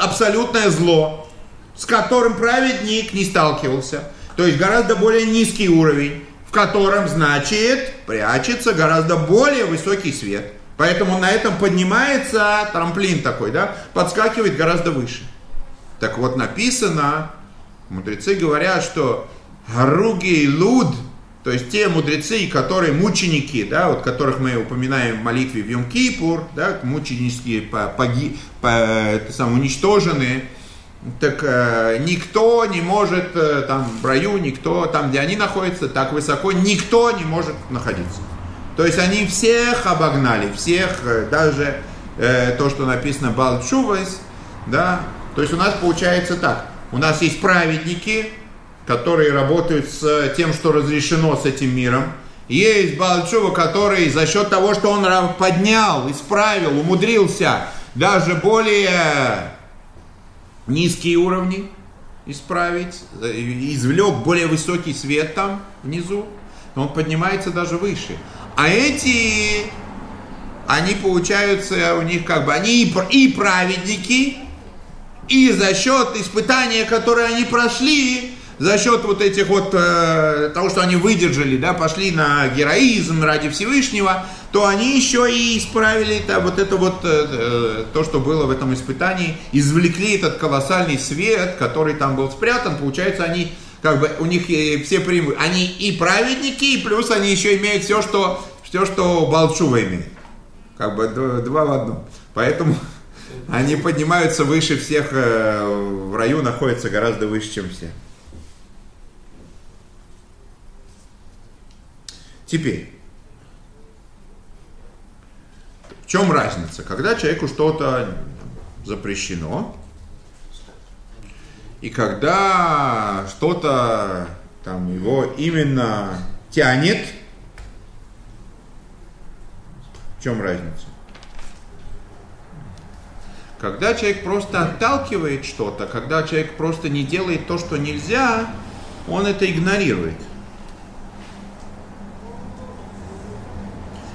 абсолютное зло, с которым праведник не сталкивался. То есть гораздо более низкий уровень, в котором, значит, прячется гораздо более высокий свет. Поэтому на этом поднимается трамплин такой, да, подскакивает гораздо выше. Так вот написано, мудрецы говорят, что Харуги и Луд, то есть те мудрецы, которые мученики, да, вот которых мы упоминаем в молитве в Йом-Кипур, да, мученические поги, по, это сам, уничтожены, так э, никто не может э, там в раю, никто там, где они находятся, так высоко, никто не может находиться. То есть они всех обогнали, всех, э, даже э, то, что написано Балчувайс, да, то есть у нас получается так, у нас есть праведники, которые работают с тем, что разрешено с этим миром, есть Балчува, который за счет того, что он поднял, исправил, умудрился даже более низкие уровни исправить, извлек более высокий свет там внизу, он поднимается даже выше. А эти, они получаются, у них как бы, они и праведники, и за счет испытания, которые они прошли, за счет вот этих вот, э, того, что они выдержали, да, пошли на героизм ради Всевышнего, то они еще и исправили да, вот это вот, э, э, то, что было в этом испытании, извлекли этот колоссальный свет, который там был спрятан, получается, они как бы у них все преимущества. Они и праведники, и плюс они еще имеют все, что, все, что Балчува имеет. Как бы два в одном. Поэтому они поднимаются выше всех, э, в раю находятся гораздо выше, чем все. Теперь, в чем разница? Когда человеку что-то запрещено, и когда что-то там его именно тянет, в чем разница? Когда человек просто отталкивает что-то, когда человек просто не делает то, что нельзя, он это игнорирует.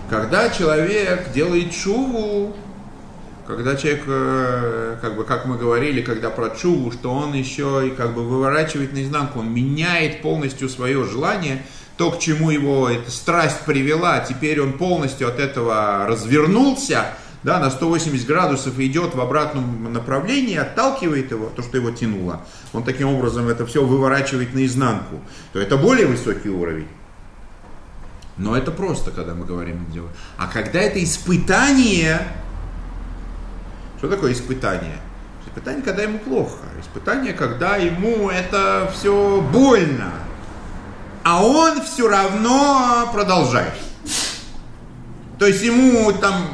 Когда человек делает шуву, когда человек, э, как бы, как мы говорили, когда про чуву, что он еще и как бы выворачивает наизнанку, он меняет полностью свое желание, то, к чему его эта страсть привела, теперь он полностью от этого развернулся, да, на 180 градусов идет в обратном направлении, отталкивает его, то, что его тянуло, он таким образом это все выворачивает наизнанку, то это более высокий уровень. Но это просто, когда мы говорим дело. А когда это испытание, что такое испытание? Испытание, когда ему плохо. Испытание, когда ему это все больно. А он все равно продолжает. То есть ему там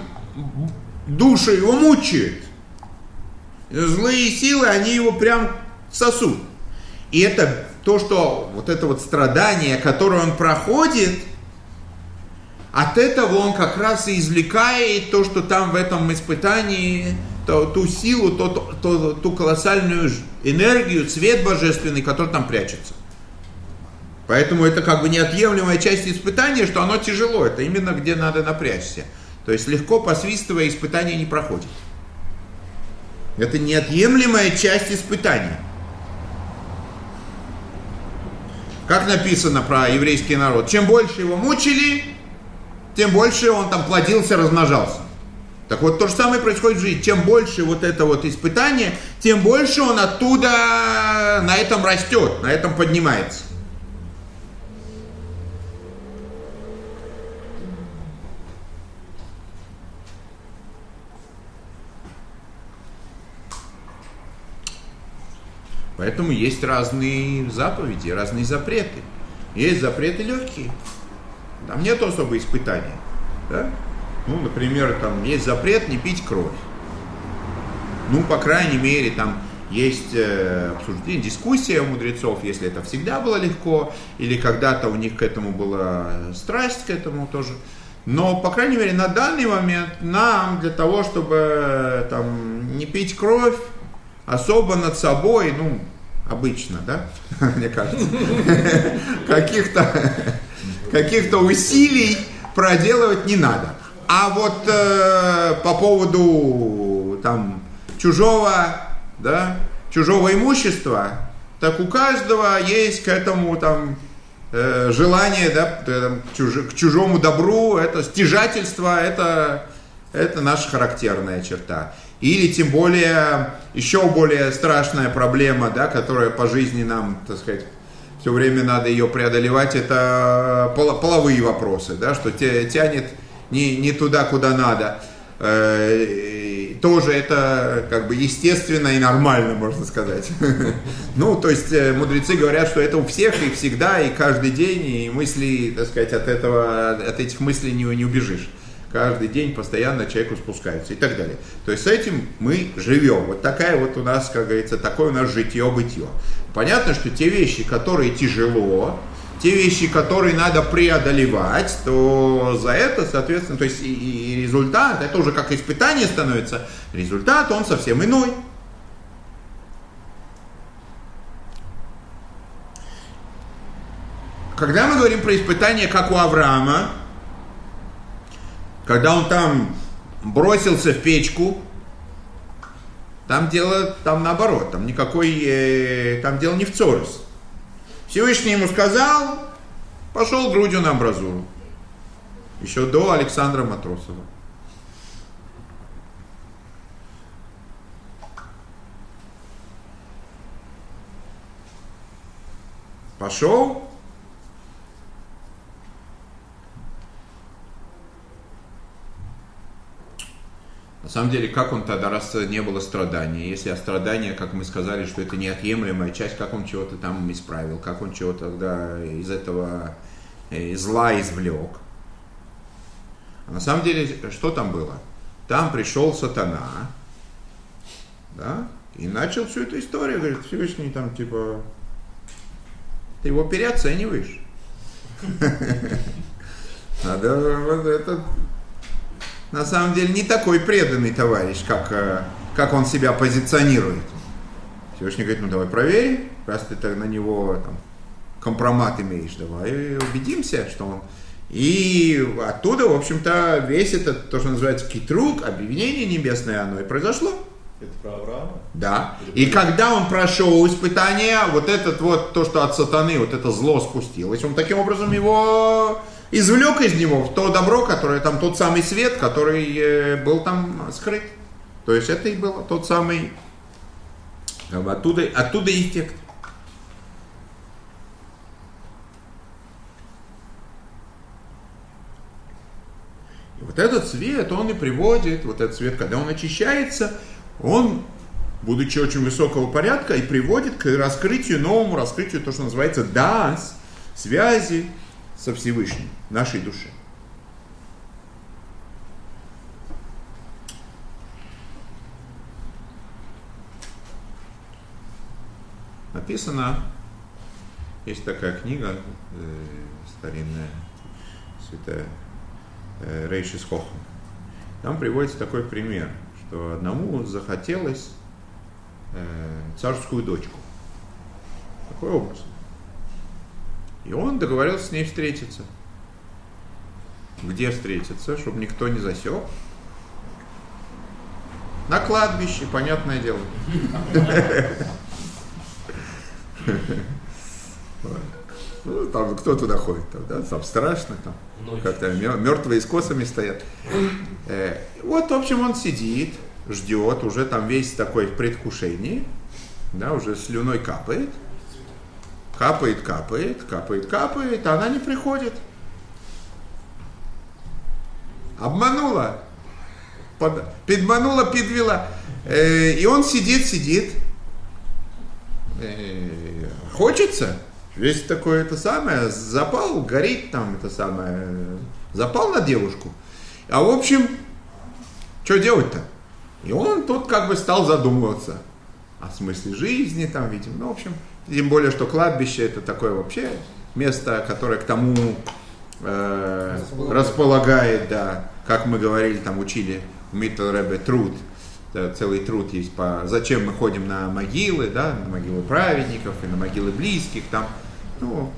душа его мучает. Злые силы, они его прям сосут. И это то, что вот это вот страдание, которое он проходит – от этого он как раз и извлекает то, что там в этом испытании, то, ту силу, то, то, то, ту колоссальную энергию, цвет божественный, который там прячется. Поэтому это как бы неотъемлемая часть испытания, что оно тяжело. Это именно где надо напрячься. То есть легко посвистывая испытание не проходит. Это неотъемлемая часть испытания. Как написано про еврейский народ, чем больше его мучили, тем больше он там плодился, размножался. Так вот, то же самое происходит в жизни. Чем больше вот это вот испытание, тем больше он оттуда на этом растет, на этом поднимается. Поэтому есть разные заповеди, разные запреты. Есть запреты легкие. Там нет особо испытания. Да? Ну, например, там есть запрет не пить кровь. Ну, по крайней мере, там есть э, обсуждение, дискуссия у мудрецов, если это всегда было легко, или когда-то у них к этому была страсть к этому тоже. Но, по крайней мере, на данный момент нам для того, чтобы э, там, не пить кровь, особо над собой, ну, обычно, да, мне кажется, каких-то каких-то усилий проделывать не надо. А вот э, по поводу там чужого, да, чужого имущества, так у каждого есть к этому там э, желание, да, чуж, к чужому добру, это стяжательство, это, это наша характерная черта. Или тем более, еще более страшная проблема, да, которая по жизни нам, так сказать, все время надо ее преодолевать, это половые вопросы, да, что тянет не, не туда, куда надо. Э, тоже это как бы естественно и нормально, можно сказать. Ну, то есть э, мудрецы говорят, что это у всех и всегда, и каждый день, и мысли, так сказать, от этого, от этих мыслей не, не убежишь каждый день постоянно человеку спускаются и так далее. То есть с этим мы живем. Вот такая вот у нас, как говорится, такое у нас житье-бытие. Понятно, что те вещи, которые тяжело, те вещи, которые надо преодолевать, то за это, соответственно, то есть и, и результат, это уже как испытание становится, результат он совсем иной. Когда мы говорим про испытание, как у Авраама, когда он там бросился в печку, там дело, там наоборот, там никакой, э, там дело не в Цорос. Всевышний ему сказал, пошел грудью на амбразуру. Еще до Александра Матросова. Пошел, На самом деле, как он тогда, раз не было страдания, если а страдания, как мы сказали, что это неотъемлемая часть, как он чего-то там исправил, как он чего-то тогда из этого э, зла извлек. А на самом деле, что там было? Там пришел сатана, да, и начал всю эту историю, говорит, Всевышний там, типа, ты его переоцениваешь. Надо это на самом деле не такой преданный товарищ, как, э, как он себя позиционирует. Всевышний говорит, ну давай проверим, раз ты на него там, компромат имеешь, давай убедимся, что он... И оттуда, в общем-то, весь этот, то, что называется китрук, объявление небесное, оно и произошло. Это про Авраама? Да. И когда он прошел испытание, вот этот вот, то, что от сатаны, вот это зло спустилось, он таким образом его извлек из него то добро, которое там, тот самый свет, который э, был там скрыт. То есть это и был тот самый, оттуда, оттуда эффект. И вот этот свет, он и приводит, вот этот свет, когда он очищается, он, будучи очень высокого порядка, и приводит к раскрытию, новому раскрытию, то, что называется дас, связи, со Всевышним, нашей души. Написано, есть такая книга э, старинная, святая э, Рейшис Хохм. Там приводится такой пример, что одному захотелось э, царскую дочку. Такой образ. И он договорился с ней встретиться. Где встретиться, чтобы никто не засек? На кладбище, понятное дело. Ну, там кто туда ходит, там, да, там страшно, там как-то мертвые с косами стоят. Э, вот, в общем, он сидит, ждет, уже там весь такой в предвкушении, да, уже слюной капает. Капает, капает, капает, капает, а она не приходит. Обманула. Под, подманула, подвела. Э, и он сидит, сидит. Э, хочется. Весь такой это самое, запал, горит там это самое, запал на девушку. А в общем, что делать-то? И он тут как бы стал задумываться о смысле жизни, там, видимо, ну, в общем, тем более, что кладбище это такое вообще место, которое к тому э, располагает, да, как мы говорили, там учили в Миттл Ребе труд, да, целый труд есть по зачем мы ходим на могилы, да, на могилы праведников и на могилы близких, там, ну,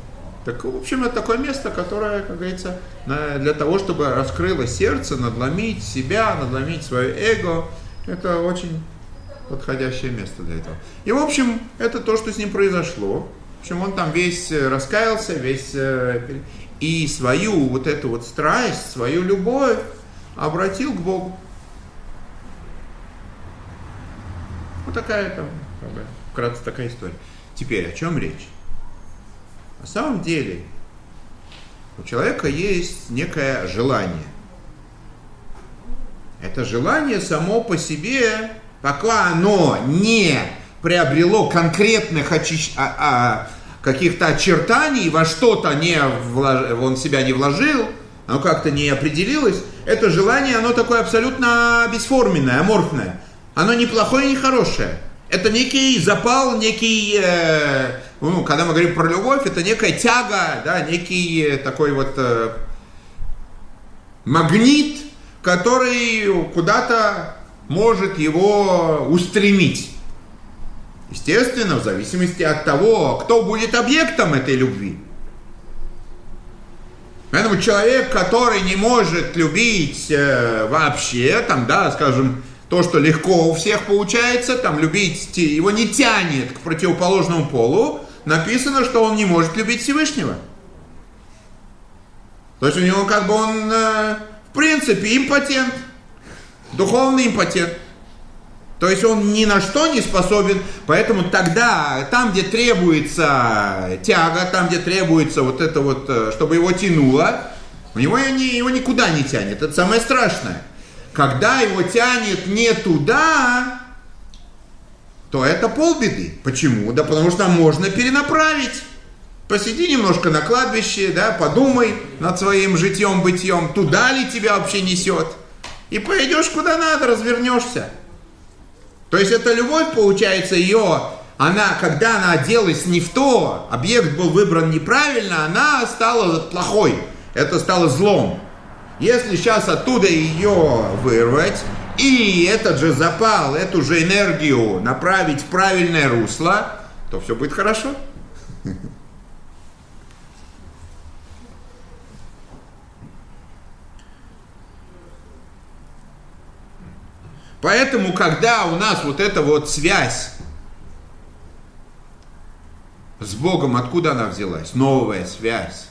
так, в общем, это такое место, которое, как говорится, для того, чтобы раскрыло сердце, надломить себя, надломить свое эго, это очень подходящее место для этого. И, в общем, это то, что с ним произошло. В общем, он там весь э, раскаялся, весь... Э, и свою вот эту вот страсть, свою любовь обратил к Богу. Вот такая там, вкратце такая история. Теперь, о чем речь? На самом деле, у человека есть некое желание. Это желание само по себе, пока оно не приобрело конкретных очищ... а, а, каких-то очертаний, во что-то не влож... он себя не вложил, оно как-то не определилось, это желание, оно такое абсолютно бесформенное, аморфное. Оно не плохое, не хорошее. Это некий запал, некий, э, ну, когда мы говорим про любовь, это некая тяга, да, некий такой вот э, магнит, который куда-то может его устремить. Естественно, в зависимости от того, кто будет объектом этой любви. Поэтому человек, который не может любить э, вообще, там, да, скажем, то, что легко у всех получается, там любить, его не тянет к противоположному полу, написано, что он не может любить Всевышнего. То есть у него как бы он, э, в принципе, импотент, духовный импотент. То есть он ни на что не способен, поэтому тогда там, где требуется тяга, там, где требуется вот это вот, э, чтобы его тянуло, у него его никуда не тянет. Это самое страшное. Когда его тянет не туда, то это полбеды. Почему? Да потому что можно перенаправить. Посиди немножко на кладбище, да, подумай над своим житьем-бытием, туда ли тебя вообще несет. И пойдешь куда надо, развернешься. То есть эта любовь, получается, ее, она, когда она оделась не в то, объект был выбран неправильно, она стала плохой. Это стало злом. Если сейчас оттуда ее вырвать, и этот же запал, эту же энергию направить в правильное русло, то все будет хорошо. Поэтому, когда у нас вот эта вот связь с Богом, откуда она взялась? Новая связь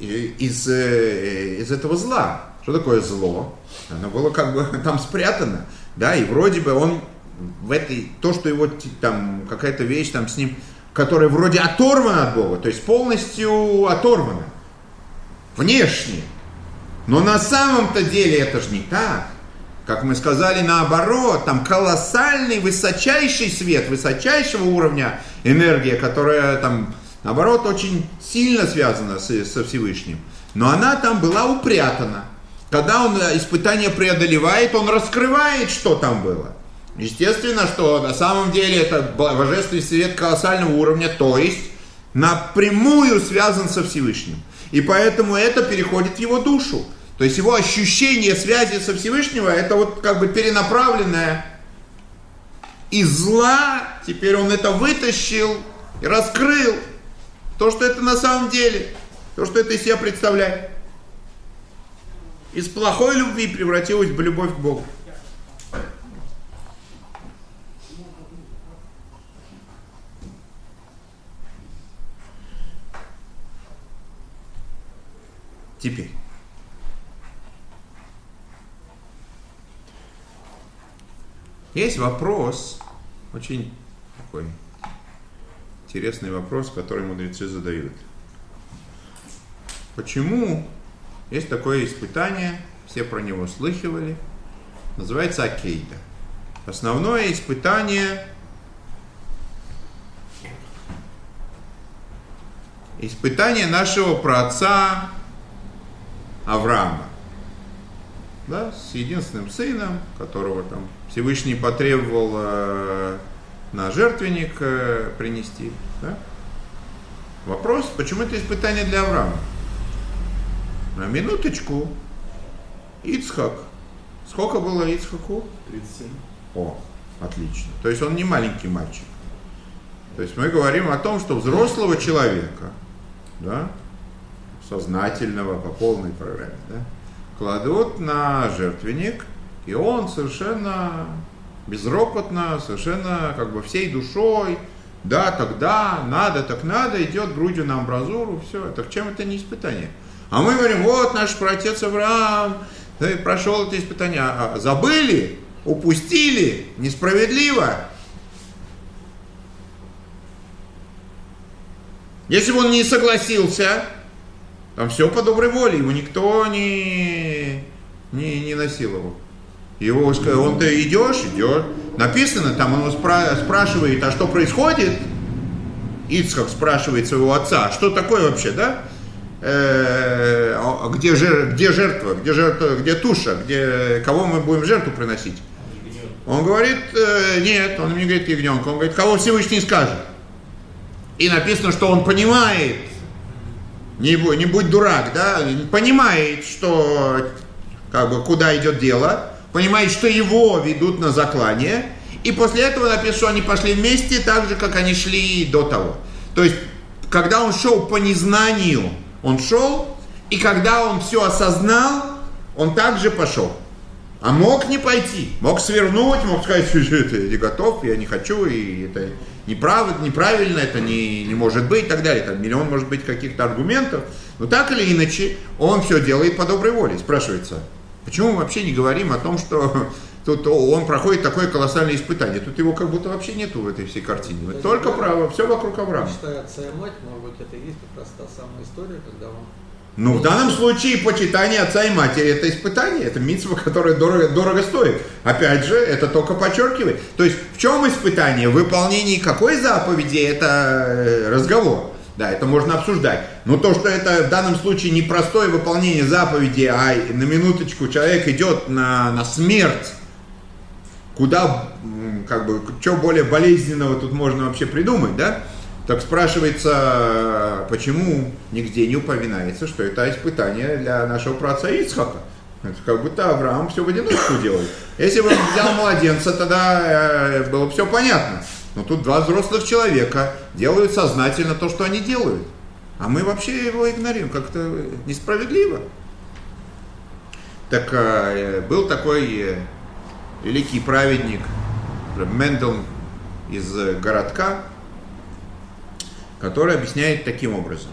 из, э, из этого зла. Что такое зло? Оно было как бы там спрятано, да, и вроде бы он в этой, то, что его там какая-то вещь там с ним, которая вроде оторвана от Бога, то есть полностью оторвана, внешне. Но на самом-то деле это же не так. Как мы сказали, наоборот, там колоссальный, высочайший свет, высочайшего уровня энергия, которая там наоборот, очень сильно связана с, со Всевышним. Но она там была упрятана. Когда он испытание преодолевает, он раскрывает, что там было. Естественно, что на самом деле это божественный свет колоссального уровня, то есть напрямую связан со Всевышним. И поэтому это переходит в его душу. То есть его ощущение связи со Всевышнего, это вот как бы перенаправленное из зла, теперь он это вытащил и раскрыл, то, что это на самом деле, то, что это из себя представляет. Из плохой любви превратилось в любовь к Богу. Теперь. Есть вопрос, очень такой интересный вопрос, который мудрецы задают. Почему есть такое испытание, все про него слыхивали, называется Акейда. Основное испытание испытание нашего праотца Авраама. Да, с единственным сыном, которого там Всевышний потребовал э, на жертвенник э, принести. Да? Вопрос, почему это испытание для Авраама? На минуточку. Ицхак. Сколько было Ицхаку? 37. О, отлично. То есть он не маленький мальчик. То есть мы говорим о том, что взрослого человека, да, сознательного по полной программе, да, кладут на жертвенник И он совершенно безропотно, совершенно как бы всей душой, да, тогда, надо, так надо, идет грудью на амбразуру, все. Так чем это не испытание? А мы говорим, вот наш протец Авраам прошел это испытание. А забыли, упустили, несправедливо. Если бы он не согласился, там все по доброй воле, ему никто не, не, не насиловал. Его, он ты идешь, идешь. Написано, там он спра- спрашивает, а что происходит? Ицхак спрашивает своего отца, что такое вообще, да? Э, а где, жер, где жертва, где жертва, где туша, где, кого мы будем жертву приносить? Он говорит, э, нет, он не говорит ягненка, он говорит, кого Всевышний скажет. И написано, что он понимает, не, не будь дурак, да, понимает, что как бы куда идет дело, понимает, что его ведут на заклание, и после этого написано, они пошли вместе так же, как они шли до того. То есть, когда он шел по незнанию, он шел, и когда он все осознал, он также пошел. А мог не пойти, мог свернуть, мог сказать, что это я не готов, я не хочу, и это неправ, неправильно, это не, не может быть и так далее. Там миллион может быть каких-то аргументов. Но так или иначе, он все делает по доброй воле. Спрашивается, почему мы вообще не говорим о том, что тут он проходит такое колоссальное испытание. Тут его как будто вообще нету в этой всей картине. Вот только право, все вокруг Авраама. Считаю отца и мать, может быть, это и есть как раз та самая история, когда он ну, в данном случае почитание отца и матери это испытание, это митцва, которое дорого, дорого стоит. Опять же, это только подчеркивает. То есть, в чем испытание? В выполнении какой заповеди это э, разговор. Да, это можно обсуждать. Но то, что это в данном случае не простое выполнение заповеди, а на минуточку человек идет на, на смерть, куда, как бы, что более болезненного тут можно вообще придумать, да? Так спрашивается, почему нигде не упоминается, что это испытание для нашего праца Ицхака. Это как будто Авраам все в одиночку делает. Если бы он взял младенца, тогда э, было бы все понятно. Но тут два взрослых человека делают сознательно то, что они делают. А мы вообще его игнорируем. Как-то несправедливо. Так э, был такой э, великий праведник Мендел из городка, который объясняет таким образом,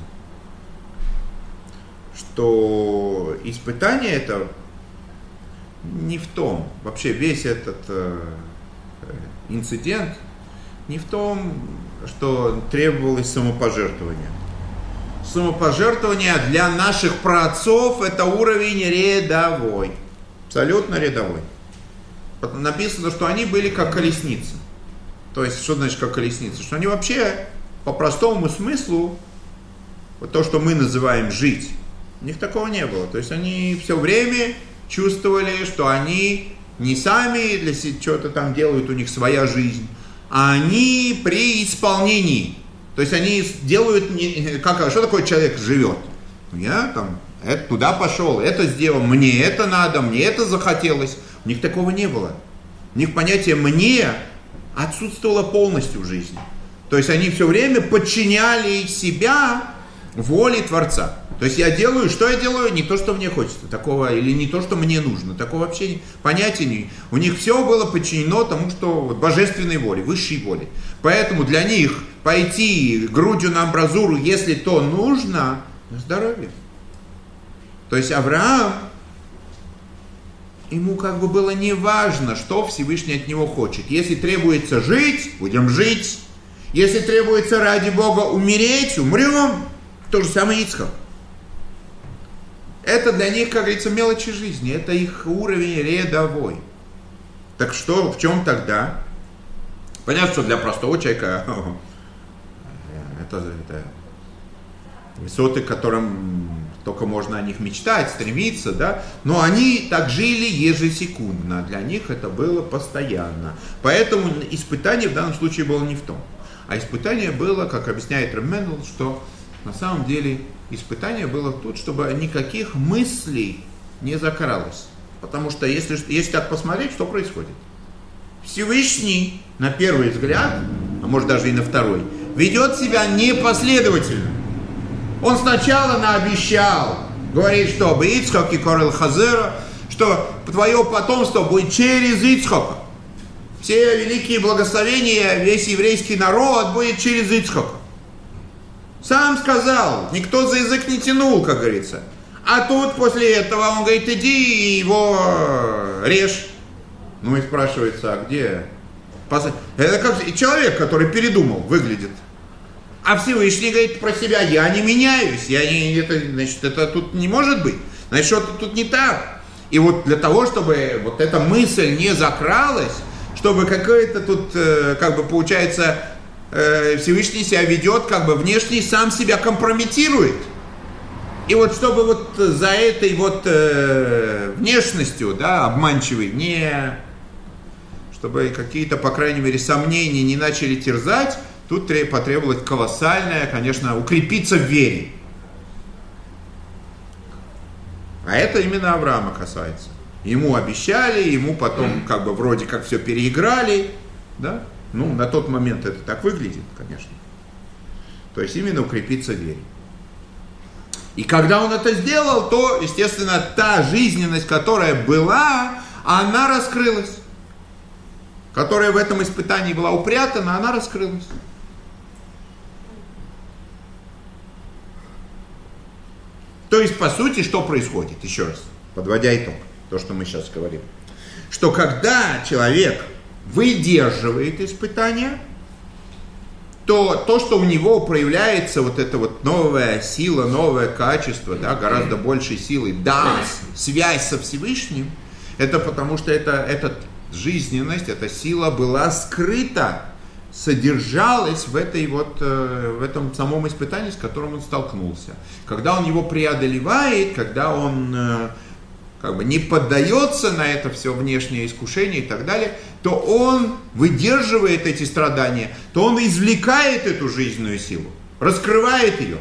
что испытание это не в том, вообще весь этот э, инцидент не в том, что требовалось самопожертвование. Самопожертвование для наших праотцов это уровень рядовой, абсолютно рядовой. Написано, что они были как колесницы. То есть, что значит как колесницы? Что они вообще по простому смыслу, вот то, что мы называем жить, у них такого не было. То есть они все время чувствовали, что они не сами для себя что-то там делают, у них своя жизнь, они при исполнении. То есть они делают, не, как, что такое человек живет? Я там это, туда пошел, это сделал, мне это надо, мне это захотелось. У них такого не было. У них понятие «мне» отсутствовало полностью в жизни. То есть они все время подчиняли себя воле Творца. То есть я делаю, что я делаю, не то, что мне хочется, такого, или не то, что мне нужно, такого вообще понятия не. У них все было подчинено тому, что вот, божественной воле, высшей воле. Поэтому для них пойти грудью на амбразуру, если то нужно, на здоровье. То есть Авраам, ему как бы было не важно, что Всевышний от него хочет. Если требуется жить, будем жить. Если требуется ради Бога умереть, умрем. То же самое Ицхак. Это для них, как говорится, мелочи жизни. Это их уровень рядовой. Так что, в чем тогда? Понятно, что для простого человека это, это высоты, которым только можно о них мечтать, стремиться, да, но они так жили ежесекундно, для них это было постоянно. Поэтому испытание в данном случае было не в том. А испытание было, как объясняет Ремендл, что на самом деле испытание было тут, чтобы никаких мыслей не закралось. Потому что если, если так посмотреть, что происходит? Всевышний, на первый взгляд, а может даже и на второй, ведет себя непоследовательно. Он сначала наобещал, говорит, что Ицхак и Корел Хазера, что твое потомство будет через Ицхока. Все великие благословения, весь еврейский народ будет через Ицхока. Сам сказал, никто за язык не тянул, как говорится. А тут после этого он говорит, иди и его режь. Ну и спрашивается, а где? Это как человек, который передумал, выглядит. А Всевышний говорит про себя, я не меняюсь, я не, это, значит, это тут не может быть. Значит, что-то тут не так. И вот для того, чтобы вот эта мысль не закралась, чтобы какое-то тут, э, как бы получается, э, Всевышний себя ведет, как бы внешне сам себя компрометирует – и вот чтобы вот за этой вот э, внешностью, да, обманчивой, не, чтобы какие-то, по крайней мере, сомнения не начали терзать, тут потребовалось колоссальное, конечно, укрепиться в вере. А это именно Авраама касается. Ему обещали, ему потом как бы вроде как все переиграли, да? Ну, на тот момент это так выглядит, конечно. То есть именно укрепиться в вере. И когда он это сделал, то, естественно, та жизненность, которая была, она раскрылась. Которая в этом испытании была упрятана, она раскрылась. То есть, по сути, что происходит? Еще раз, подводя итог, то, что мы сейчас говорим. Что когда человек выдерживает испытания, то то, что у него проявляется вот эта вот новая сила, новое качество, да, гораздо большей силой, да, связь со Всевышним, это потому что это, эта жизненность, эта сила была скрыта, содержалась в, этой вот, э, в этом самом испытании, с которым он столкнулся. Когда он его преодолевает, когда он э, как бы не поддается на это все внешнее искушение и так далее, то он выдерживает эти страдания, то он извлекает эту жизненную силу, раскрывает ее.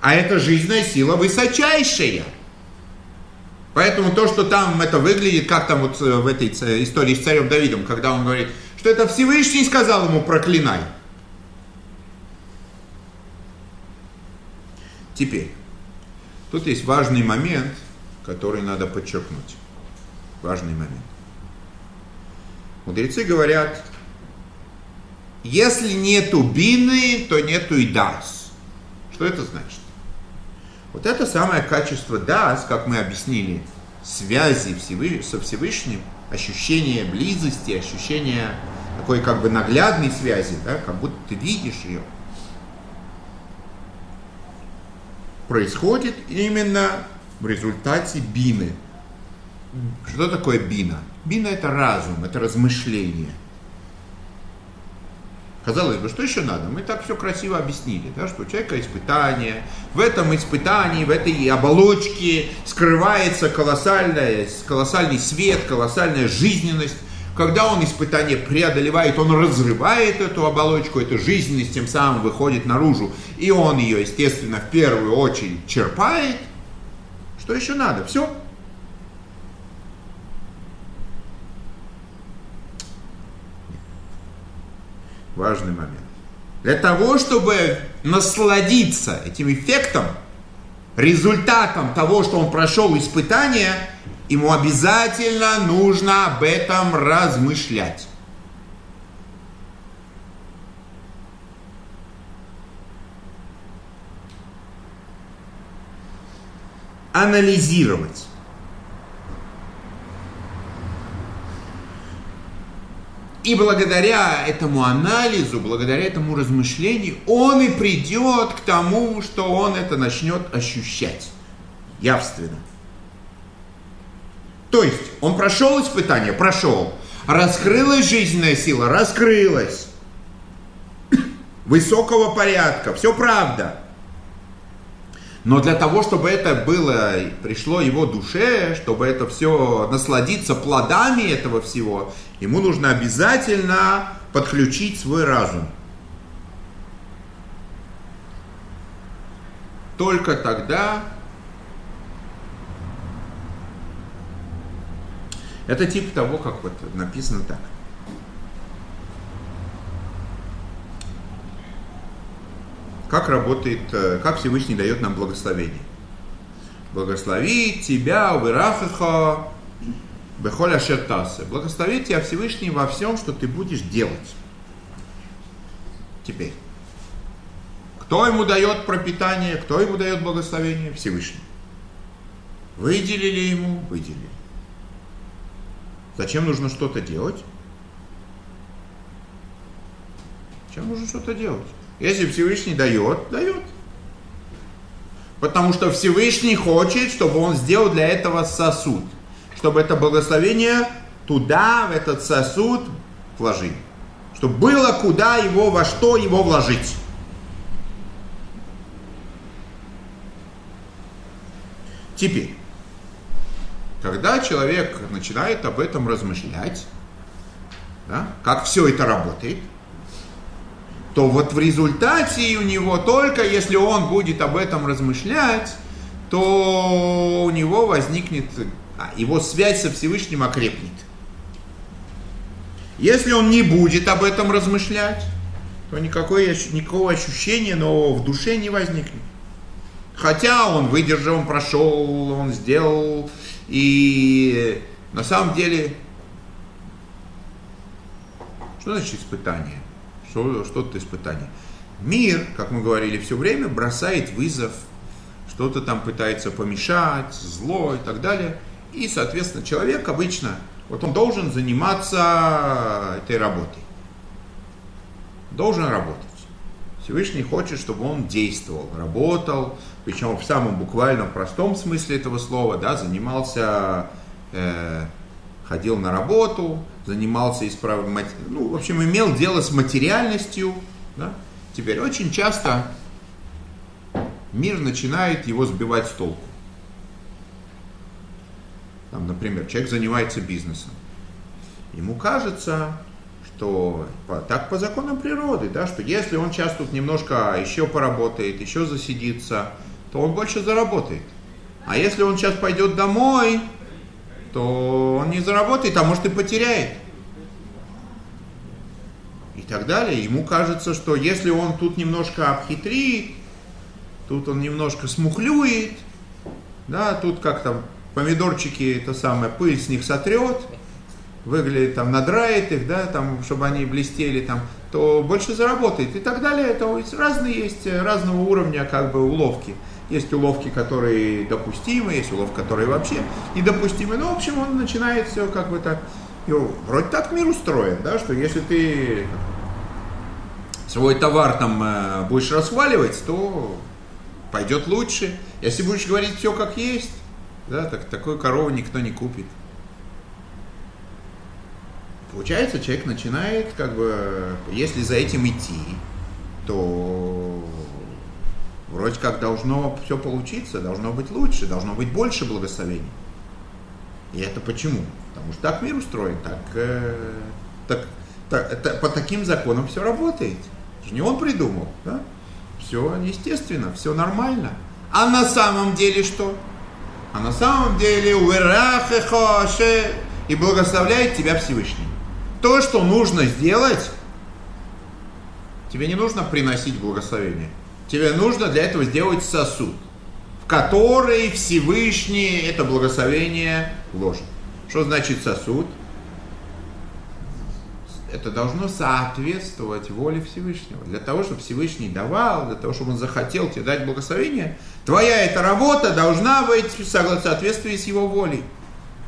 А эта жизненная сила высочайшая. Поэтому то, что там это выглядит, как там вот э, в этой истории с царем Давидом, когда он говорит, что это Всевышний сказал ему проклинай. Теперь, Тут есть важный момент, который надо подчеркнуть. Важный момент. Мудрецы говорят, если нету бины, то нету и дас. Что это значит? Вот это самое качество дас, как мы объяснили, связи со Всевышним, ощущение близости, ощущение такой как бы наглядной связи, да, как будто ты видишь ее – происходит именно в результате бины. Что такое бина? Бина это разум, это размышление. Казалось бы, что еще надо? Мы так все красиво объяснили, да, что у человека испытание. В этом испытании, в этой оболочке скрывается колоссальная, колоссальный свет, колоссальная жизненность. Когда он испытание преодолевает, он разрывает эту оболочку, эту жизненность, тем самым выходит наружу. И он ее, естественно, в первую очередь черпает. Что еще надо? Все. Важный момент. Для того, чтобы насладиться этим эффектом, результатом того, что он прошел испытание, ему обязательно нужно об этом размышлять. Анализировать. И благодаря этому анализу, благодаря этому размышлению, он и придет к тому, что он это начнет ощущать явственно. То есть он прошел испытание, прошел. Раскрылась жизненная сила, раскрылась. Высокого порядка, все правда. Но для того, чтобы это было, пришло его душе, чтобы это все насладиться плодами этого всего, ему нужно обязательно подключить свой разум. Только тогда Это тип того, как вот написано так. Как работает, э, как Всевышний дает нам благословение. благословит тебя, увирахаха, бехоля шертасы. Благословит тебя Всевышний во всем, что ты будешь делать. Теперь. Кто ему дает пропитание, кто ему дает благословение? Всевышний. Выделили ему? Выделили. Зачем нужно что-то делать? Зачем нужно что-то делать? Если Всевышний дает, дает. Потому что Всевышний хочет, чтобы он сделал для этого сосуд. Чтобы это благословение туда, в этот сосуд вложить. Чтобы было куда его, во что его вложить. Теперь, когда человек начинает об этом размышлять, да, как все это работает, то вот в результате у него только если он будет об этом размышлять, то у него возникнет, а, его связь со Всевышним окрепнет. Если он не будет об этом размышлять, то никакой, никакого ощущения нового в душе не возникнет. Хотя он выдержал, он прошел, он сделал. И на самом деле, что значит испытание? Что, что это испытание? Мир, как мы говорили все время, бросает вызов, что-то там пытается помешать, зло и так далее. И, соответственно, человек обычно, вот он должен заниматься этой работой. Должен работать. Всевышний хочет, чтобы он действовал, работал, причем в самом буквальном простом смысле этого слова, да, занимался, э, ходил на работу, занимался исправой, ну, в общем, имел дело с материальностью, да. Теперь очень часто мир начинает его сбивать с толку. Там, например, человек занимается бизнесом. Ему кажется, что по, так по законам природы, да, что если он сейчас тут немножко еще поработает, еще засидится, то он больше заработает. А если он сейчас пойдет домой, то он не заработает, а может и потеряет. И так далее. Ему кажется, что если он тут немножко обхитрит, тут он немножко смухлюет, да, тут как то помидорчики, это самое, пыль с них сотрет, выглядит там, надрает их, да, там, чтобы они блестели там, то больше заработает и так далее. Это разные есть, э, разного уровня как бы уловки. Есть уловки, которые допустимы, есть уловки, которые вообще недопустимы. Ну, в общем, он начинает все как бы так, и вроде так мир устроен, да, что если ты свой товар там э, будешь расхваливать, то пойдет лучше. Если будешь говорить все как есть, да, так такой корову никто не купит. Получается, человек начинает, как бы, если за этим идти, то вроде как должно все получиться, должно быть лучше, должно быть больше благословений. И это почему? Потому что так мир устроен, так, э, так, так это, по таким законам все работает. Это же не он придумал, да? Все естественно, все нормально. А на самом деле что? А на самом деле и благословляет тебя Всевышний то, что нужно сделать, тебе не нужно приносить благословение. Тебе нужно для этого сделать сосуд, в который Всевышний это благословение вложит. Что значит сосуд? Это должно соответствовать воле Всевышнего. Для того, чтобы Всевышний давал, для того, чтобы он захотел тебе дать благословение, твоя эта работа должна быть в соответствии с его волей.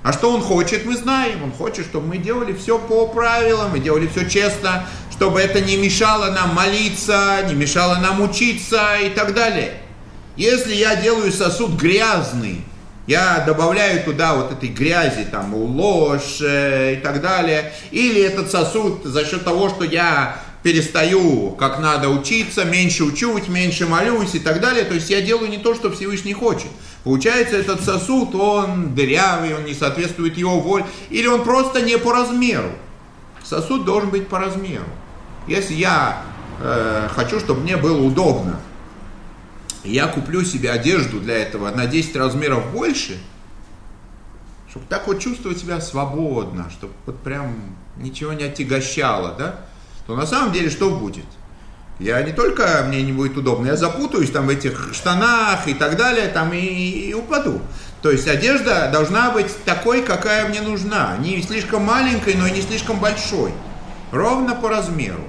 А что он хочет, мы знаем. Он хочет, чтобы мы делали все по правилам, мы делали все честно, чтобы это не мешало нам молиться, не мешало нам учиться и так далее. Если я делаю сосуд грязный, я добавляю туда вот этой грязи, там, ложь э, и так далее, или этот сосуд за счет того, что я перестаю, как надо учиться, меньше учусь, меньше молюсь и так далее, то есть я делаю не то, что Всевышний хочет. Получается, этот сосуд, он дырявый, он не соответствует его воле, или он просто не по размеру. Сосуд должен быть по размеру. Если я э, хочу, чтобы мне было удобно, я куплю себе одежду для этого на 10 размеров больше, чтобы так вот чувствовать себя свободно, чтобы вот прям ничего не отягощало, да, то на самом деле что будет? Я не только мне не будет удобно, я запутаюсь там в этих штанах и так далее, там и, и упаду. То есть одежда должна быть такой, какая мне нужна. Не слишком маленькой, но и не слишком большой. Ровно по размеру.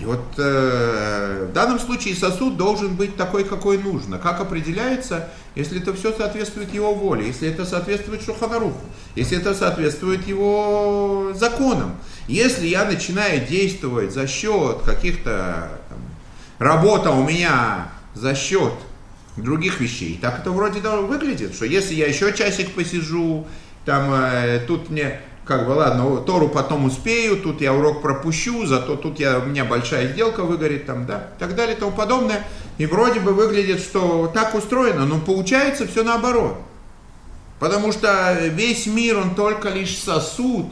И вот э, в данном случае сосуд должен быть такой, какой нужно. Как определяется, если это все соответствует его воле, если это соответствует Шуханаруху, если это соответствует его законам. Если я начинаю действовать за счет каких-то работа у меня за счет других вещей, так это вроде выглядит, что если я еще часик посижу, там э, тут мне как бы, ладно, Тору потом успею, тут я урок пропущу, зато тут я, у меня большая сделка выгорит, там, да, и так далее, и тому подобное. И вроде бы выглядит, что так устроено, но получается все наоборот. Потому что весь мир, он только лишь сосуд.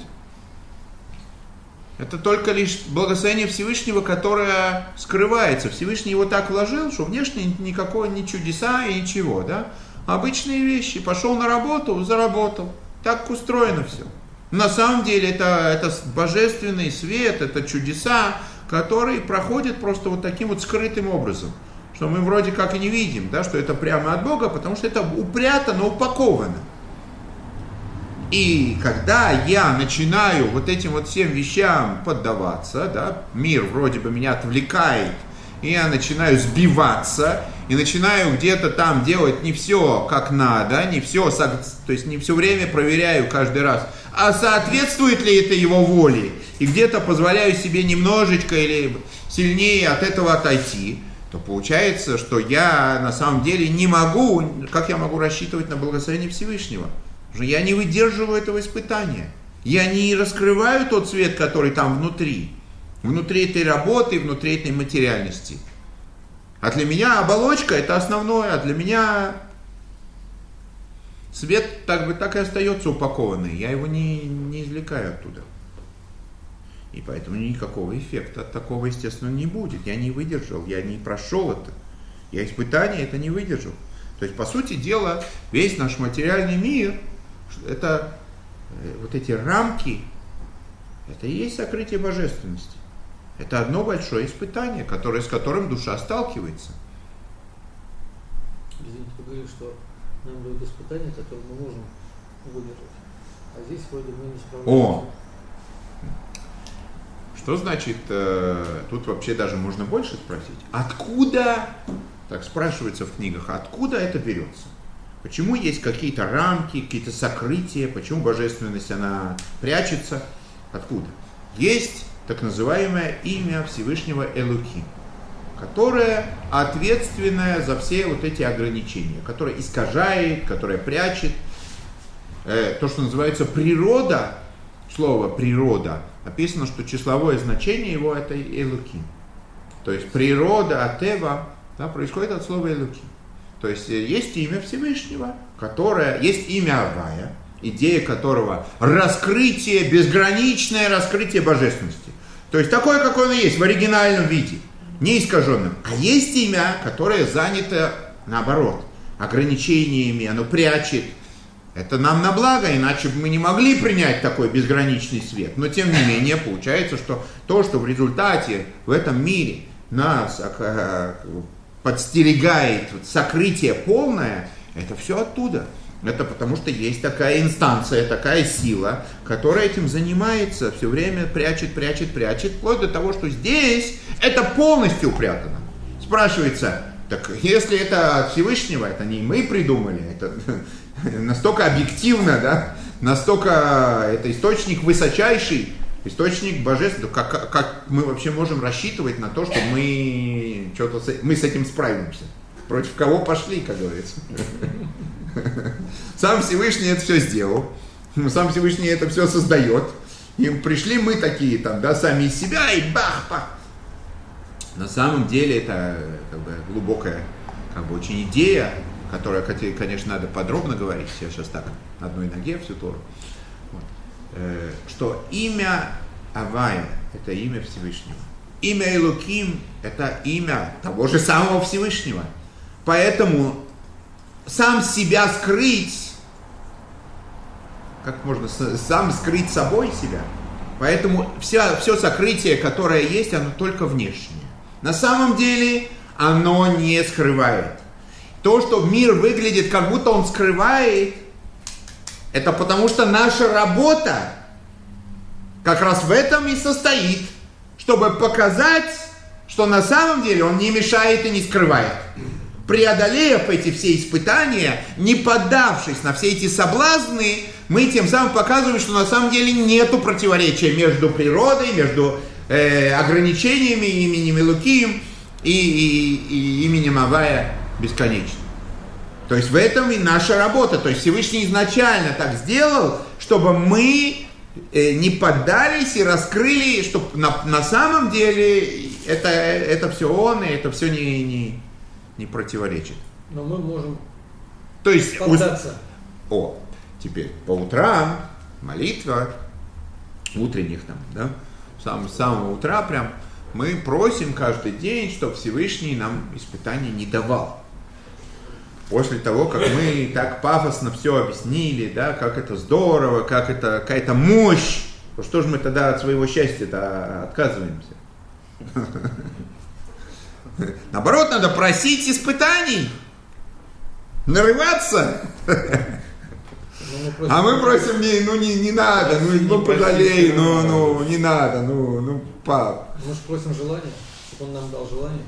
Это только лишь благословение Всевышнего, которое скрывается. Всевышний его так вложил, что внешне никакого ни чудеса и ничего, да. Обычные вещи. Пошел на работу, заработал. Так устроено все. На самом деле это, это божественный свет, это чудеса, которые проходят просто вот таким вот скрытым образом. Что мы вроде как и не видим, да, что это прямо от Бога, потому что это упрятано, упаковано. И когда я начинаю вот этим вот всем вещам поддаваться, да, мир вроде бы меня отвлекает, и я начинаю сбиваться, и начинаю где-то там делать не все как надо, не все, то есть не все время проверяю каждый раз, а соответствует ли это его воле, и где-то позволяю себе немножечко или сильнее от этого отойти, то получается, что я на самом деле не могу, как я могу рассчитывать на благословение Всевышнего? Что я не выдерживаю этого испытания. Я не раскрываю тот свет, который там внутри. Внутри этой работы, внутри этой материальности. А для меня оболочка это основное, а для меня свет так, бы, так и остается упакованный. Я его не, не извлекаю оттуда. И поэтому никакого эффекта от такого, естественно, не будет. Я не выдержал, я не прошел это. Я испытания это не выдержал. То есть, по сути дела, весь наш материальный мир, это э, вот эти рамки, это и есть сокрытие божественности. Это одно большое испытание, которое, с которым душа сталкивается. Извините, вы говорили, что нам дают испытания, которые мы можем выдержать. А здесь вроде мы не справляемся. О! Что значит, э, тут вообще даже можно больше спросить, откуда, так спрашивается в книгах, откуда это берется? Почему есть какие-то рамки, какие-то сокрытия, почему божественность она прячется? Откуда? Есть так называемое имя Всевышнего Элуки, которое ответственное за все вот эти ограничения, которое искажает, которое прячет. Э, то, что называется природа, слово природа, написано, что числовое значение его это Элуки. То есть природа Атева да, происходит от слова Элуки. То есть э, есть имя Всевышнего, которое, есть имя Авая, идея которого раскрытие, безграничное раскрытие божественности. То есть такое, какое оно есть, в оригинальном виде, не искаженном. А есть имя, которое занято наоборот, ограничениями, оно прячет. Это нам на благо, иначе бы мы не могли принять такой безграничный свет. Но тем не менее, получается, что то, что в результате в этом мире нас э, подстерегает сокрытие полное, это все оттуда. Это потому что есть такая инстанция, такая сила, которая этим занимается, все время прячет, прячет, прячет, вплоть до того, что здесь это полностью упрятано. Спрашивается, так если это от Всевышнего, это не мы придумали, это настолько объективно, да, настолько это источник высочайший, источник божественный, как, как мы вообще можем рассчитывать на то, что мы, что-то, мы с этим справимся? Против кого пошли, как говорится? Сам Всевышний это все сделал. Сам Всевышний это все создает. И пришли мы такие там, да, сами из себя и бах-бах. На самом деле это как бы, глубокая как бы, очень идея, которая, конечно, надо подробно говорить. Я сейчас так на одной ноге всю Тору. Вот. Э, что имя Авая – это имя Всевышнего. Имя Элуким – это имя того же самого Всевышнего. Поэтому сам себя скрыть, как можно сам скрыть собой себя. Поэтому вся, все сокрытие, которое есть, оно только внешнее. На самом деле оно не скрывает. То, что мир выглядит, как будто он скрывает, это потому что наша работа как раз в этом и состоит, чтобы показать, что на самом деле он не мешает и не скрывает. Преодолев эти все испытания, не поддавшись на все эти соблазны, мы тем самым показываем, что на самом деле нету противоречия между природой, между э, ограничениями именем Илукием и, и, и именем Авая бесконечно. То есть в этом и наша работа. То есть Всевышний изначально так сделал, чтобы мы э, не поддались и раскрыли, что на, на самом деле это, это все он, и это все не, не, не противоречит. Но мы можем То есть, поддаться. о, теперь по утрам молитва, утренних там, да, с самого, утра прям, мы просим каждый день, чтобы Всевышний нам испытаний не давал. После того, как мы так пафосно все объяснили, да, как это здорово, как это какая-то мощь, то что же мы тогда от своего счастья-то отказываемся? Наоборот, надо просить испытаний, нарываться. Мы просим- А мы просим, не, ну не, не надо, ну, ну подолей, ну, ну, не надо, ну, ну, пап. Мы же просим желания, чтобы он нам дал желание.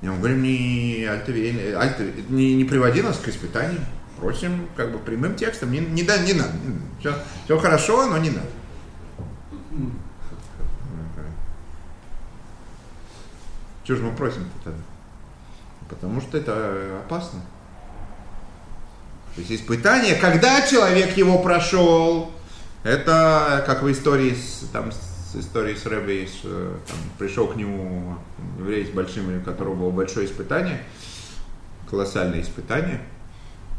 Не, мы говорим, не, альтовей- альтовей- не, не приводи нас к испытаниям. Просим как бы прямым текстом, не, не, да, не надо. Все, все хорошо, но не надо. Чего же мы просим тогда? Потому что это опасно. То есть испытание, когда человек его прошел, это как в истории с, там, с историей с Рэбби, с, э, там, пришел к нему еврей с большим, у которого было большое испытание, колоссальное испытание.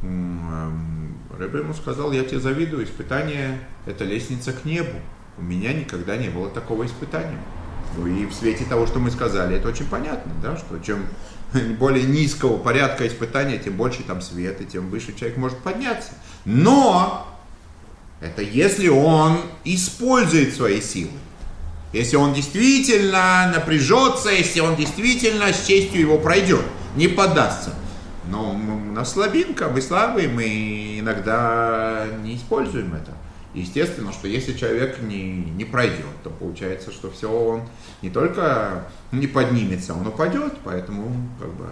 Эм, Рэбби ему сказал, я тебе завидую, испытание – это лестница к небу. У меня никогда не было такого испытания. Ну и в свете того, что мы сказали, это очень понятно, да, что чем более низкого порядка испытания, тем больше там света, тем выше человек может подняться. Но это если он использует свои силы. Если он действительно напряжется, если он действительно с честью его пройдет, не поддастся. Но у нас слабинка, мы слабые, мы иногда не используем это. Естественно, что если человек не, не пройдет, то получается, что все, он не только не поднимется, он упадет, поэтому как бы,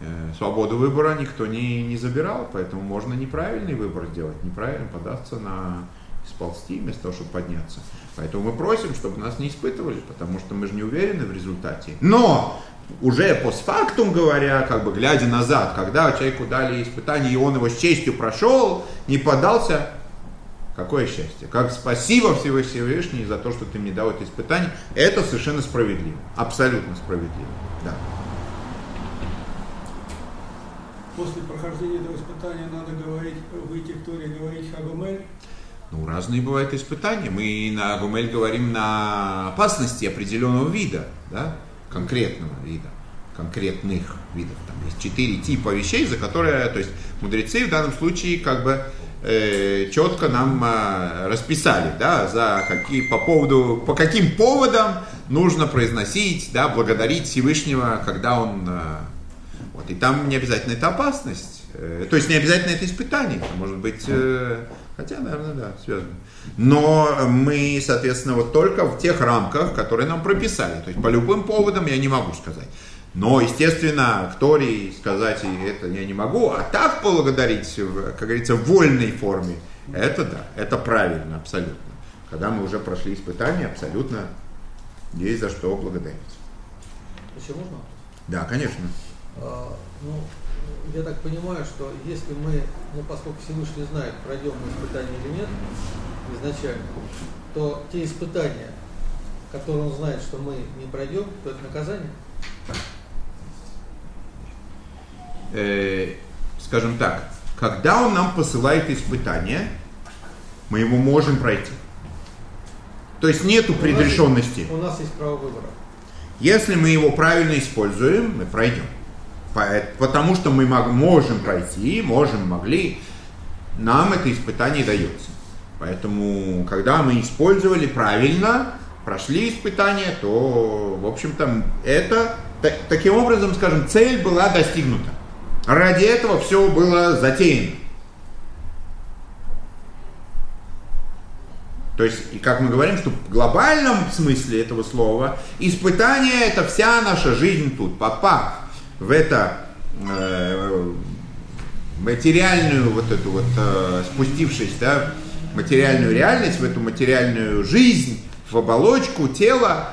э, свободу выбора никто не, не забирал, поэтому можно неправильный выбор сделать, неправильно податься на сползти вместо того, чтобы подняться. Поэтому мы просим, чтобы нас не испытывали, потому что мы же не уверены в результате. Но уже постфактум говоря, как бы глядя назад, когда человеку дали испытание, и он его с честью прошел, не поддался, Какое счастье. Как спасибо Всевышний за то, что ты мне дал это испытание. Это совершенно справедливо. Абсолютно справедливо. Да. После прохождения этого испытания надо говорить, выйти в Торе, говорить Хагумель. Ну, разные бывают испытания. Мы на Гумель говорим на опасности определенного вида, да? конкретного вида, конкретных видов. Там есть четыре типа вещей, за которые, то есть мудрецы в данном случае как бы э, четко нам э, расписали, да, за какие, по поводу, по каким поводам нужно произносить, да, благодарить Всевышнего, когда он, э, вот, и там не обязательно это опасность, то есть не обязательно это испытание, это может быть, хотя, наверное, да, связано. Но мы, соответственно, вот только в тех рамках, которые нам прописали, то есть по любым поводам я не могу сказать. Но, естественно, в Торе сказать это я не могу, а так благодарить, как говорится, в вольной форме, это да, это правильно, абсолютно. Когда мы уже прошли испытания, абсолютно есть за что благодарить. Еще можно? Да, конечно. А, ну, я так понимаю, что если мы, ну, поскольку Всевышний знает, пройдем мы испытание или нет, изначально, то те испытания, которые он знает, что мы не пройдем, то это наказание. Э, скажем так, когда он нам посылает испытания, мы его можем пройти. То есть нету У нас предрешенности. есть- У нас есть право выбора. Если мы его правильно используем, мы пройдем. По- Потому что мы можем пройти, можем, могли, нам это испытание дается. Поэтому, когда мы использовали правильно, прошли испытания, то, в общем-то, это, так, таким образом, скажем, цель была достигнута. Ради этого все было затеяно. То есть, и как мы говорим, что в глобальном смысле этого слова, испытание это вся наша жизнь тут. Попав в это э, материальную вот эту вот, э, спустившись, да, материальную реальность, в эту материальную жизнь, в оболочку тела,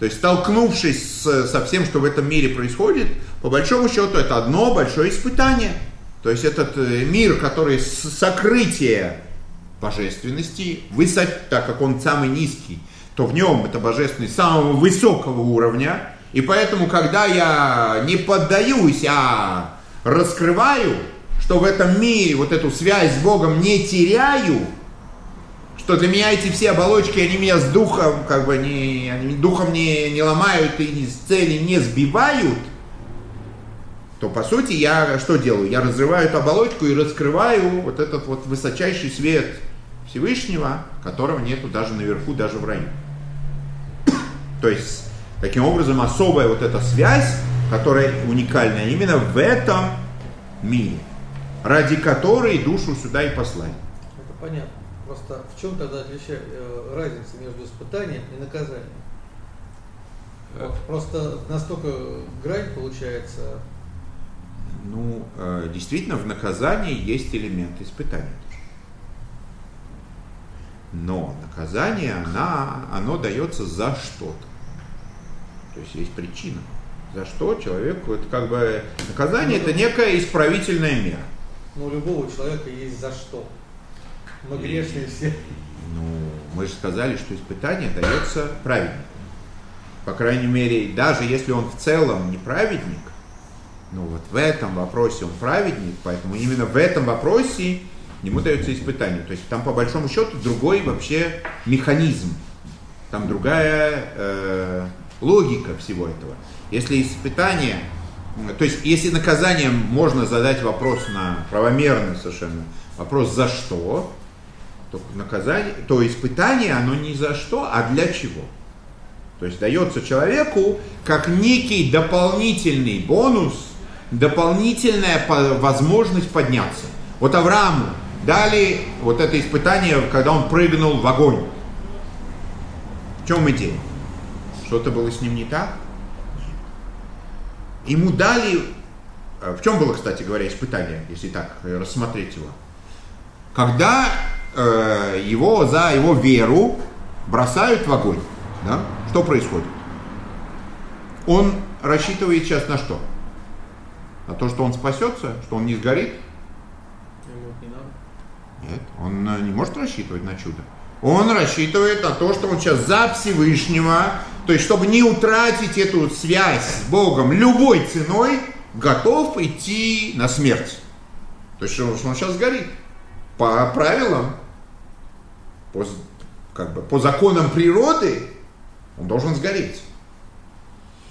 то есть столкнувшись с, со всем, что в этом мире происходит, по большому счету это одно большое испытание. То есть этот э, мир, который с сокрытия божественности, высот, так как он самый низкий, то в нем это божественность самого высокого уровня. И поэтому, когда я не поддаюсь, а раскрываю, что в этом мире вот эту связь с Богом не теряю, что для меня эти все оболочки, они меня с духом, как бы не, они духом не, не ломают и с цели не сбивают, то по сути я что делаю? Я разрываю эту оболочку и раскрываю вот этот вот высочайший свет Всевышнего, которого нету даже наверху, даже в раю. То есть, таким образом, особая вот эта связь, которая уникальная именно в этом мире, ради которой душу сюда и послали. Это понятно. Просто в чем тогда отличие, э, разница между испытанием и наказанием? Вот просто настолько грань получается. Ну, э, действительно, в наказании есть элемент испытания. Но наказание, она, оно дается за что-то. То есть есть причина. За что человеку, это как бы, наказание это некая исправительная мера. Ну, у любого человека есть за что. Мы грешные все. Ну, мы же сказали, что испытание дается праведнику. По крайней мере, даже если он в целом не ну вот в этом вопросе он праведник, поэтому именно в этом вопросе ему дается испытание. То есть там по большому счету другой вообще механизм, там другая э, логика всего этого. Если испытание, то есть если наказанием можно задать вопрос на правомерный совершенно, вопрос за что, то наказание, то испытание, оно не за что, а для чего. То есть дается человеку как некий дополнительный бонус, дополнительная возможность подняться. Вот Аврааму дали вот это испытание, когда он прыгнул в огонь. В чем идея? Что-то было с ним не так? Ему дали... Э, в чем было, кстати говоря, испытание, если так рассмотреть его? Когда э, его за его веру бросают в огонь, да? что происходит? Он рассчитывает сейчас на что? На то, что он спасется, что он не сгорит? Нет, он э, не может рассчитывать на чудо. Он рассчитывает на то, что он сейчас за Всевышнего, то есть чтобы не утратить эту связь с Богом любой ценой, готов идти на смерть. То есть что он сейчас сгорит. По правилам, по, как бы, по законам природы, он должен сгореть.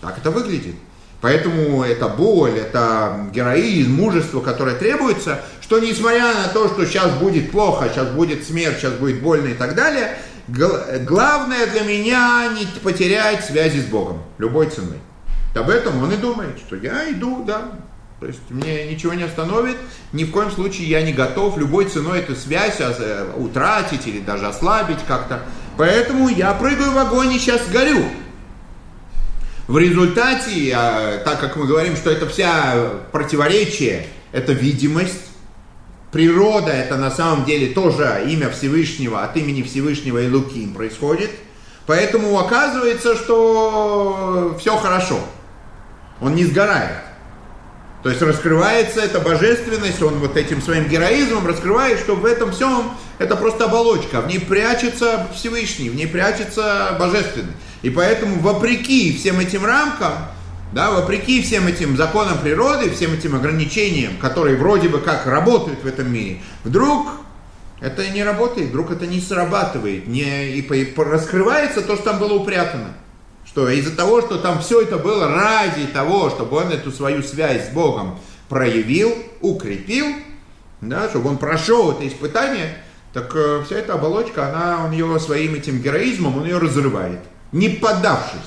Так это выглядит. Поэтому это боль, это героизм, мужество, которое требуется, что несмотря на то, что сейчас будет плохо, сейчас будет смерть, сейчас будет больно и так далее, главное для меня не потерять связи с Богом любой ценой. Об этом он и думает, что я иду, да, то есть мне ничего не остановит, ни в коем случае я не готов любой ценой эту связь э, утратить или даже ослабить как-то. Поэтому я прыгаю в огонь и сейчас горю. В результате, а, так как мы говорим, что это вся противоречие, это видимость, природа это на самом деле тоже имя Всевышнего, от имени Всевышнего и Луким происходит, поэтому оказывается, что все хорошо, он не сгорает. То есть раскрывается эта божественность, он вот этим своим героизмом раскрывает, что в этом всем это просто оболочка, в ней прячется Всевышний, в ней прячется божественный. И поэтому, вопреки всем этим рамкам, да, вопреки всем этим законам природы, всем этим ограничениям, которые вроде бы как работают в этом мире, вдруг это не работает, вдруг это не срабатывает, не, и, и раскрывается то, что там было упрятано. Что из-за того, что там все это было ради того, чтобы он эту свою связь с Богом проявил, укрепил, да, чтобы он прошел это испытание, так э, вся эта оболочка, она, он ее своим этим героизмом, он ее разрывает, не поддавшись.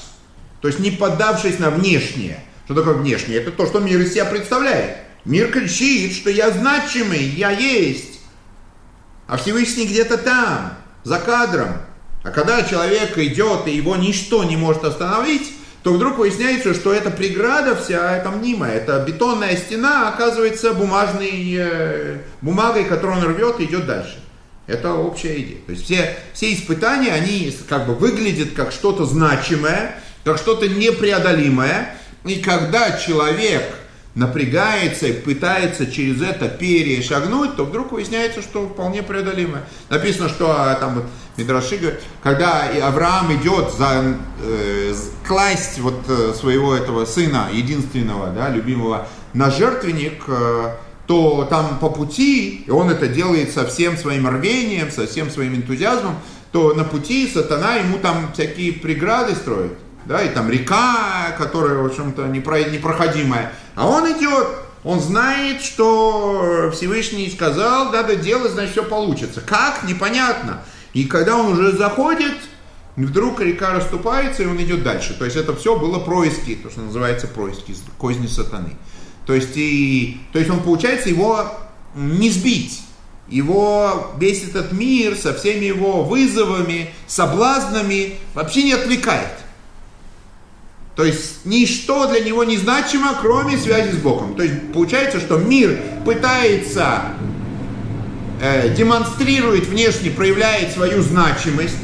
То есть не поддавшись на внешнее. Что такое внешнее? Это то, что мир из себя представляет. Мир кричит, что я значимый, я есть. А Всевышний где-то там, за кадром. А когда человек идет, и его ничто не может остановить, то вдруг выясняется, что эта преграда вся, это мнимая, это бетонная стена оказывается бумажной э, бумагой, которую он рвет и идет дальше. Это общая идея. То есть все, все испытания, они как бы выглядят как что-то значимое, как что-то непреодолимое. И когда человек напрягается и пытается через это перешагнуть, то вдруг выясняется, что вполне преодолимое. Написано, что а, там вот Мидраши говорит, когда Авраам идет за э, класть вот э, своего этого сына, единственного, да, любимого, на жертвенник, э, то там по пути, и он это делает со всем своим рвением, со всем своим энтузиазмом, то на пути сатана ему там всякие преграды строит да, и там река, которая, в общем-то, непроходимая. А он идет, он знает, что Всевышний сказал, надо делать, значит, все получится. Как? Непонятно. И когда он уже заходит, вдруг река расступается, и он идет дальше. То есть это все было происки, то, что называется происки, козни сатаны. То есть, и, то есть он, получается, его не сбить. Его весь этот мир со всеми его вызовами, соблазнами вообще не отвлекает. То есть ничто для него не значимо, кроме связи с Богом. То есть получается, что мир пытается, э, демонстрирует внешне, проявляет свою значимость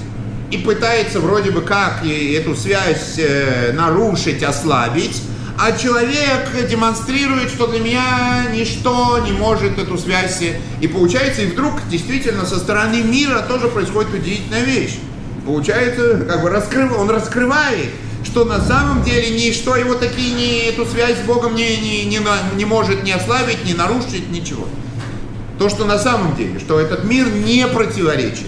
и пытается вроде бы как эту связь э, нарушить, ослабить, а человек демонстрирует, что для меня ничто не может эту связь. И получается, и вдруг действительно со стороны мира тоже происходит удивительная вещь. Получается, как бы раскрыв, он раскрывает что на самом деле ничто его такие не, эту связь с Богом не, не, не, не может не ослабить, не нарушить, ничего. То, что на самом деле, что этот мир не противоречит.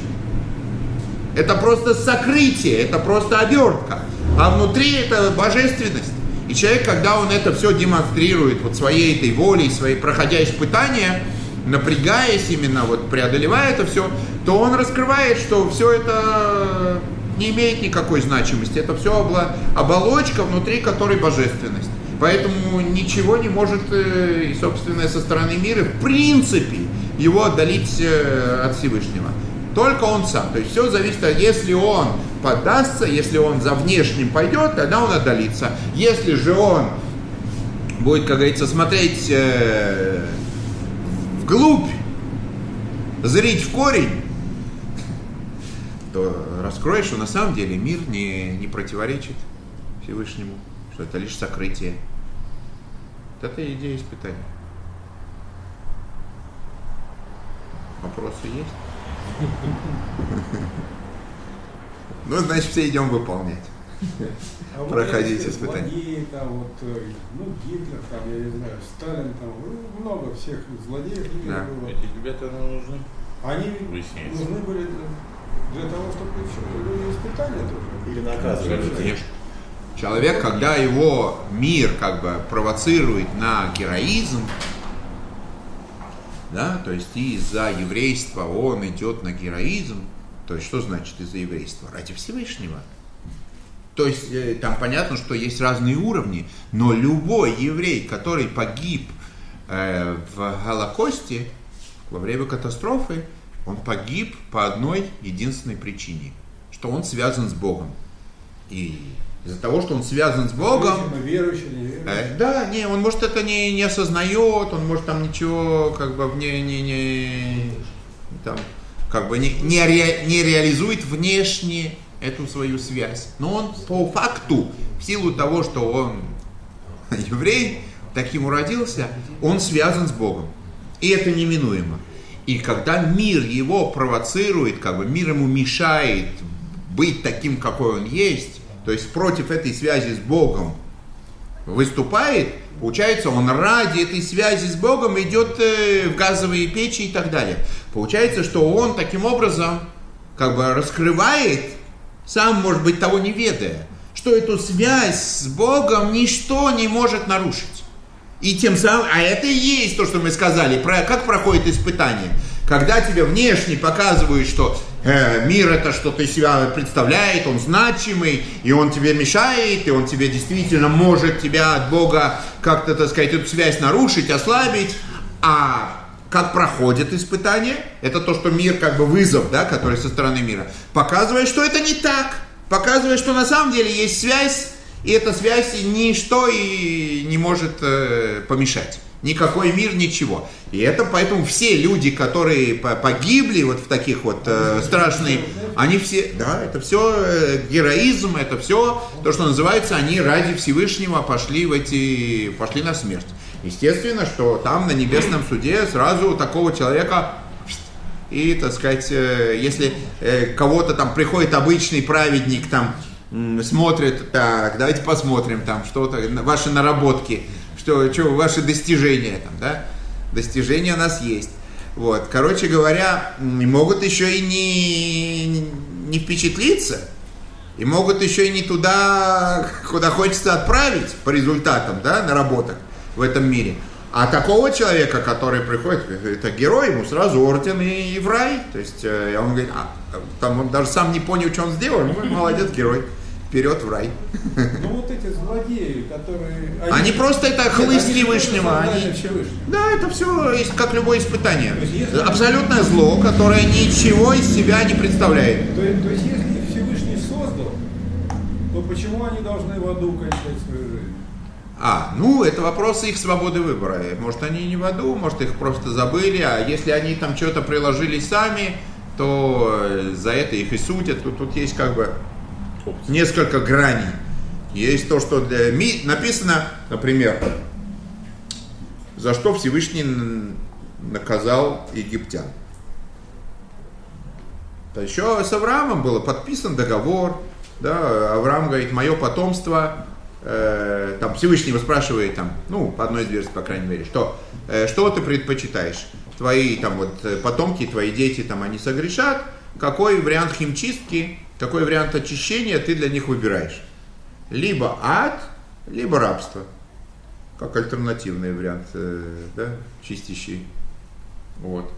Это просто сокрытие, это просто обертка. А внутри это божественность. И человек, когда он это все демонстрирует вот своей этой волей, своей, проходя испытания, напрягаясь именно, вот преодолевая это все, то он раскрывает, что все это не имеет никакой значимости. Это все оболочка, внутри которой божественность. Поэтому ничего не может, э, и собственное со стороны мира, в принципе, его отдалить э, от Всевышнего. Только он сам. То есть все зависит от, если он поддастся, если он за внешним пойдет, тогда он отдалится. Если же он будет, как говорится, смотреть э, вглубь, зрить в корень, то раскроешь, что на самом деле мир не, не противоречит Всевышнему, что это лишь сокрытие. Вот это идея испытания. Вопросы есть? Ну, значит, все идем выполнять. А Проходить испытания. Злодеи, там, вот, э, ну, Гитлер, там, я не знаю, Сталин, там, ну, много всех злодеев. Да. Было. Эти ребята нам нужны. Они нужны были для того, чтобы люди испытания тоже. Или наказывать. Конечно. Человек, когда его мир как бы провоцирует на героизм, да, то есть из-за еврейства он идет на героизм, то есть что значит из-за еврейства? Ради Всевышнего. То есть э, там понятно, что есть разные уровни, но любой еврей, который погиб э, в Голокосте во время катастрофы, он погиб по одной единственной причине, что он связан с Богом. И из-за того, что он связан с Богом... Верующий, не верующий. Э, да, не, он может это не, не осознает, он может там ничего как бы не, не, не, там, как бы не, не, ре, не реализует внешне эту свою связь. Но он по факту, в силу того, что он еврей, таким уродился, он связан с Богом. И это неминуемо. И когда мир его провоцирует, как бы мир ему мешает быть таким, какой он есть, то есть против этой связи с Богом выступает, получается, он ради этой связи с Богом идет э, в газовые печи и так далее. Получается, что он таким образом как бы раскрывает, сам, может быть, того не ведая, что эту связь с Богом ничто не может нарушить. И тем самым, а это и есть то, что мы сказали, про, как проходит испытание. Когда тебе внешне показывают, что э, мир это что-то себя представляет, он значимый, и он тебе мешает, и он тебе действительно может тебя от Бога как-то, так сказать, эту связь нарушить, ослабить, а как проходит испытание, это то, что мир, как бы вызов, да, который со стороны мира, показывает, что это не так, показывает, что на самом деле есть связь, и эта связь ничто и не может э, помешать. Никакой мир, ничего. И это поэтому все люди, которые погибли вот в таких вот э, страшные, они все, да, это все э, героизм, это все то, что называется, они ради Всевышнего пошли в эти, пошли на смерть. Естественно, что там на небесном суде сразу такого человека и, так сказать, э, если кого-то там приходит обычный праведник, там смотрит, так, давайте посмотрим там что-то, ваши наработки, что, что ваши достижения там, да, достижения у нас есть. Вот, короче говоря, могут еще и не, не впечатлиться, и могут еще и не туда, куда хочется отправить по результатам, да, наработок в этом мире. А такого человека, который приходит, это герой, ему сразу орден и, и в рай. То есть э, он говорит, а, там он даже сам не понял, что он сделал, говорит, молодец, герой вперед в рай. Ну вот эти злодеи, которые... Они, они просто это хлыст Всевышнего. Они... Да, это все как любое испытание. Если... Абсолютное зло, которое ничего из себя не представляет. То, то есть если Всевышний создал, то почему они должны в аду кончать свою жизнь? А, ну, это вопрос их свободы выбора. Может, они не в аду, может, их просто забыли, а если они там что-то приложили сами, то э, за это их и судят. Тут, тут есть как бы несколько граней. Есть то, что для ми написано, например, за что Всевышний наказал египтян. То еще с Авраамом было подписан договор, да, Авраам говорит, мое потомство э, там Всевышний спрашивает, там, ну, по одной из версий, по крайней мере, что, э, что ты предпочитаешь? Твои там вот потомки, твои дети там, они согрешат, какой вариант химчистки, какой вариант очищения ты для них выбираешь? Либо ад, либо рабство. Как альтернативный вариант, э, да, чистящий. Вот.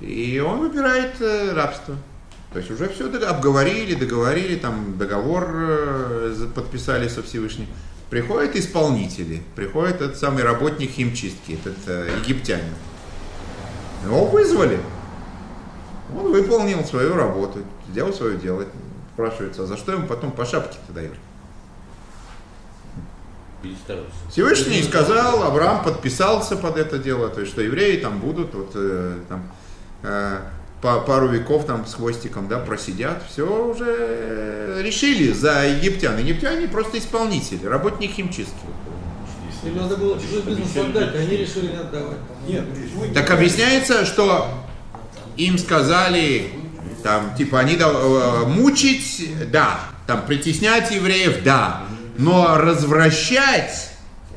И он выбирает э, рабство. То есть уже все обговорили, договорили, там договор э, подписали со Всевышним. Приходят исполнители, приходит этот самый работник химчистки, этот египтянин. Его вызвали. Он выполнил свою работу, сделал свое дело. Спрашивается, а за что ему потом по шапке-то дают? Всевышний сказал, Авраам подписался под это дело, то есть что евреи там будут вот э, там э, по пару веков там с хвостиком, да, просидят, все уже решили за египтян. Египтяне просто исполнители, работник химчистки. Им надо было чужой бизнес отдать, а они решили не отдавать. Нет, так объясняется, что им сказали, там, типа, они э, мучить, да, там, притеснять евреев, да, но развращать,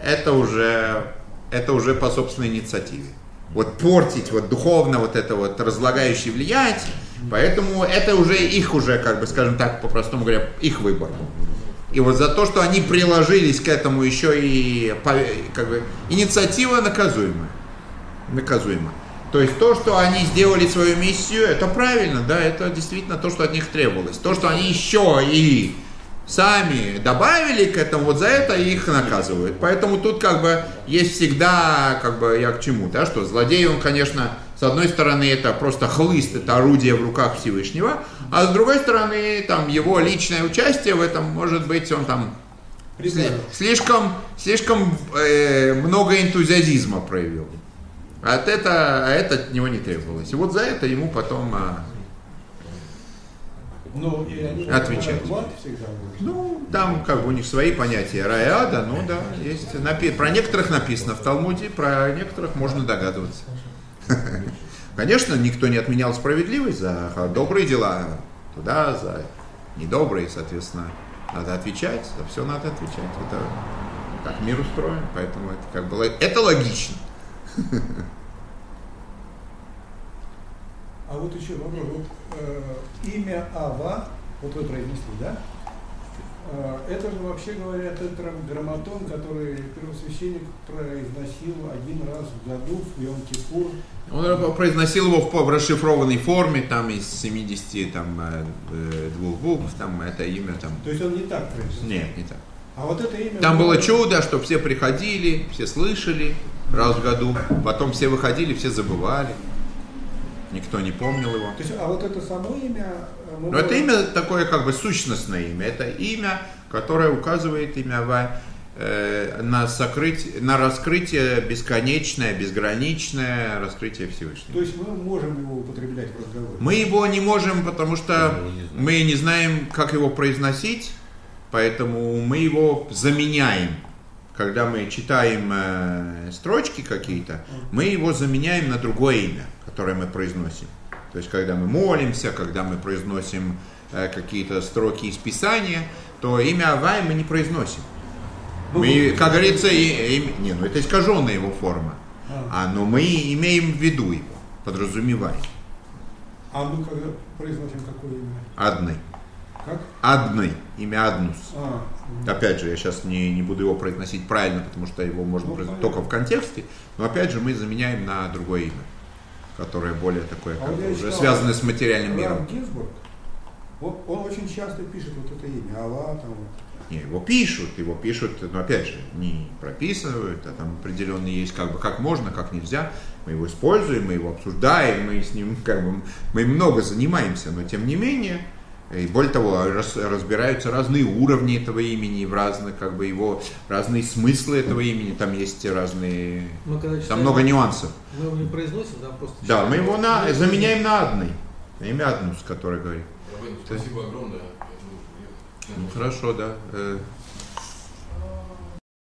это уже, это уже по собственной инициативе вот портить вот духовно вот это вот разлагающее влиять, поэтому это уже их уже, как бы, скажем так, по-простому говоря, их выбор. И вот за то, что они приложились к этому еще и как бы, инициатива наказуемая. Наказуема. То есть то, что они сделали свою миссию, это правильно, да, это действительно то, что от них требовалось. То, что они еще и сами добавили к этому, вот за это их наказывают. Поэтому тут как бы есть всегда, как бы я к чему, да, что злодей, он, конечно, с одной стороны это просто хлыст, это орудие в руках Всевышнего, а с другой стороны там его личное участие в этом, может быть, он там слишком, слишком э, много энтузиазма проявил. От это, а это от него не требовалось. И вот за это ему потом а, ну, отвечать. Ну, там как бы у них свои понятия рая ада, ну да, есть. Напи- про некоторых написано в Талмуде, про некоторых можно догадываться. Конечно, никто не отменял справедливость за добрые дела туда, за недобрые, соответственно, надо отвечать, за все надо отвечать. Это так мир устроен, поэтому это как бы это логично. А вот еще вопрос. Вот, э, имя Ава, вот вы произнесли, да? А, Это же, вообще говоря, тетраграмматон, который первосвященник произносил один раз в году в йом кипур Он произносил его в, в расшифрованной форме, там из 70 там, э, э, двух букв, там это имя там. То есть он не так произносил. Нет, не так. А вот это имя... Там было чудо, что все приходили, все слышали раз в году, потом все выходили, все забывали. Никто не помнил его. То есть, а вот это само имя... Но это имя такое как бы сущностное имя. Это имя, которое указывает имя Ва э, на, сокрытие, на раскрытие бесконечное, безграничное раскрытие Всевышнего. То есть мы можем его употреблять в разговоре. Мы его не можем, потому что мы не знаем, как его произносить, поэтому мы его заменяем. Когда мы читаем э, строчки какие-то, мы его заменяем на другое имя, которое мы произносим. То есть, когда мы молимся, когда мы произносим э, какие-то строки из Писания, то имя Авай мы не произносим. Мы, как говорится, и- и- не, ну это искаженная его форма. А, А, но мы имеем в виду его, подразумеваем. а мы когда произносим какое имя? Адный. Как? Адный. Имя Аднус. А. Опять же, я сейчас не, не буду его произносить правильно, потому что его можно Ну, произносить только в контексте. Но опять же, мы заменяем на другое имя, которое более такое, А как вот уже читал, связанное с материальным миром. Гинзбург, он, он очень часто пишет вот это имя, Алла, там вот. Не, его пишут, его пишут, но опять же, не прописывают, а там определенно есть как бы как можно, как нельзя. Мы его используем, мы его обсуждаем, мы с ним как бы мы много занимаемся, но тем не менее, и более того, раз- разбираются разные уровни этого имени, в разных, как бы его разные смыслы этого имени, там есть разные, Мы когда там читаем, много нюансов. Мы его не произносим, да, просто Да, читаем. мы его на, Мы- заменяем на одной, на имя Аднус, который говорит. Рабын, спасибо огромное. Ну хорошо, да. Э,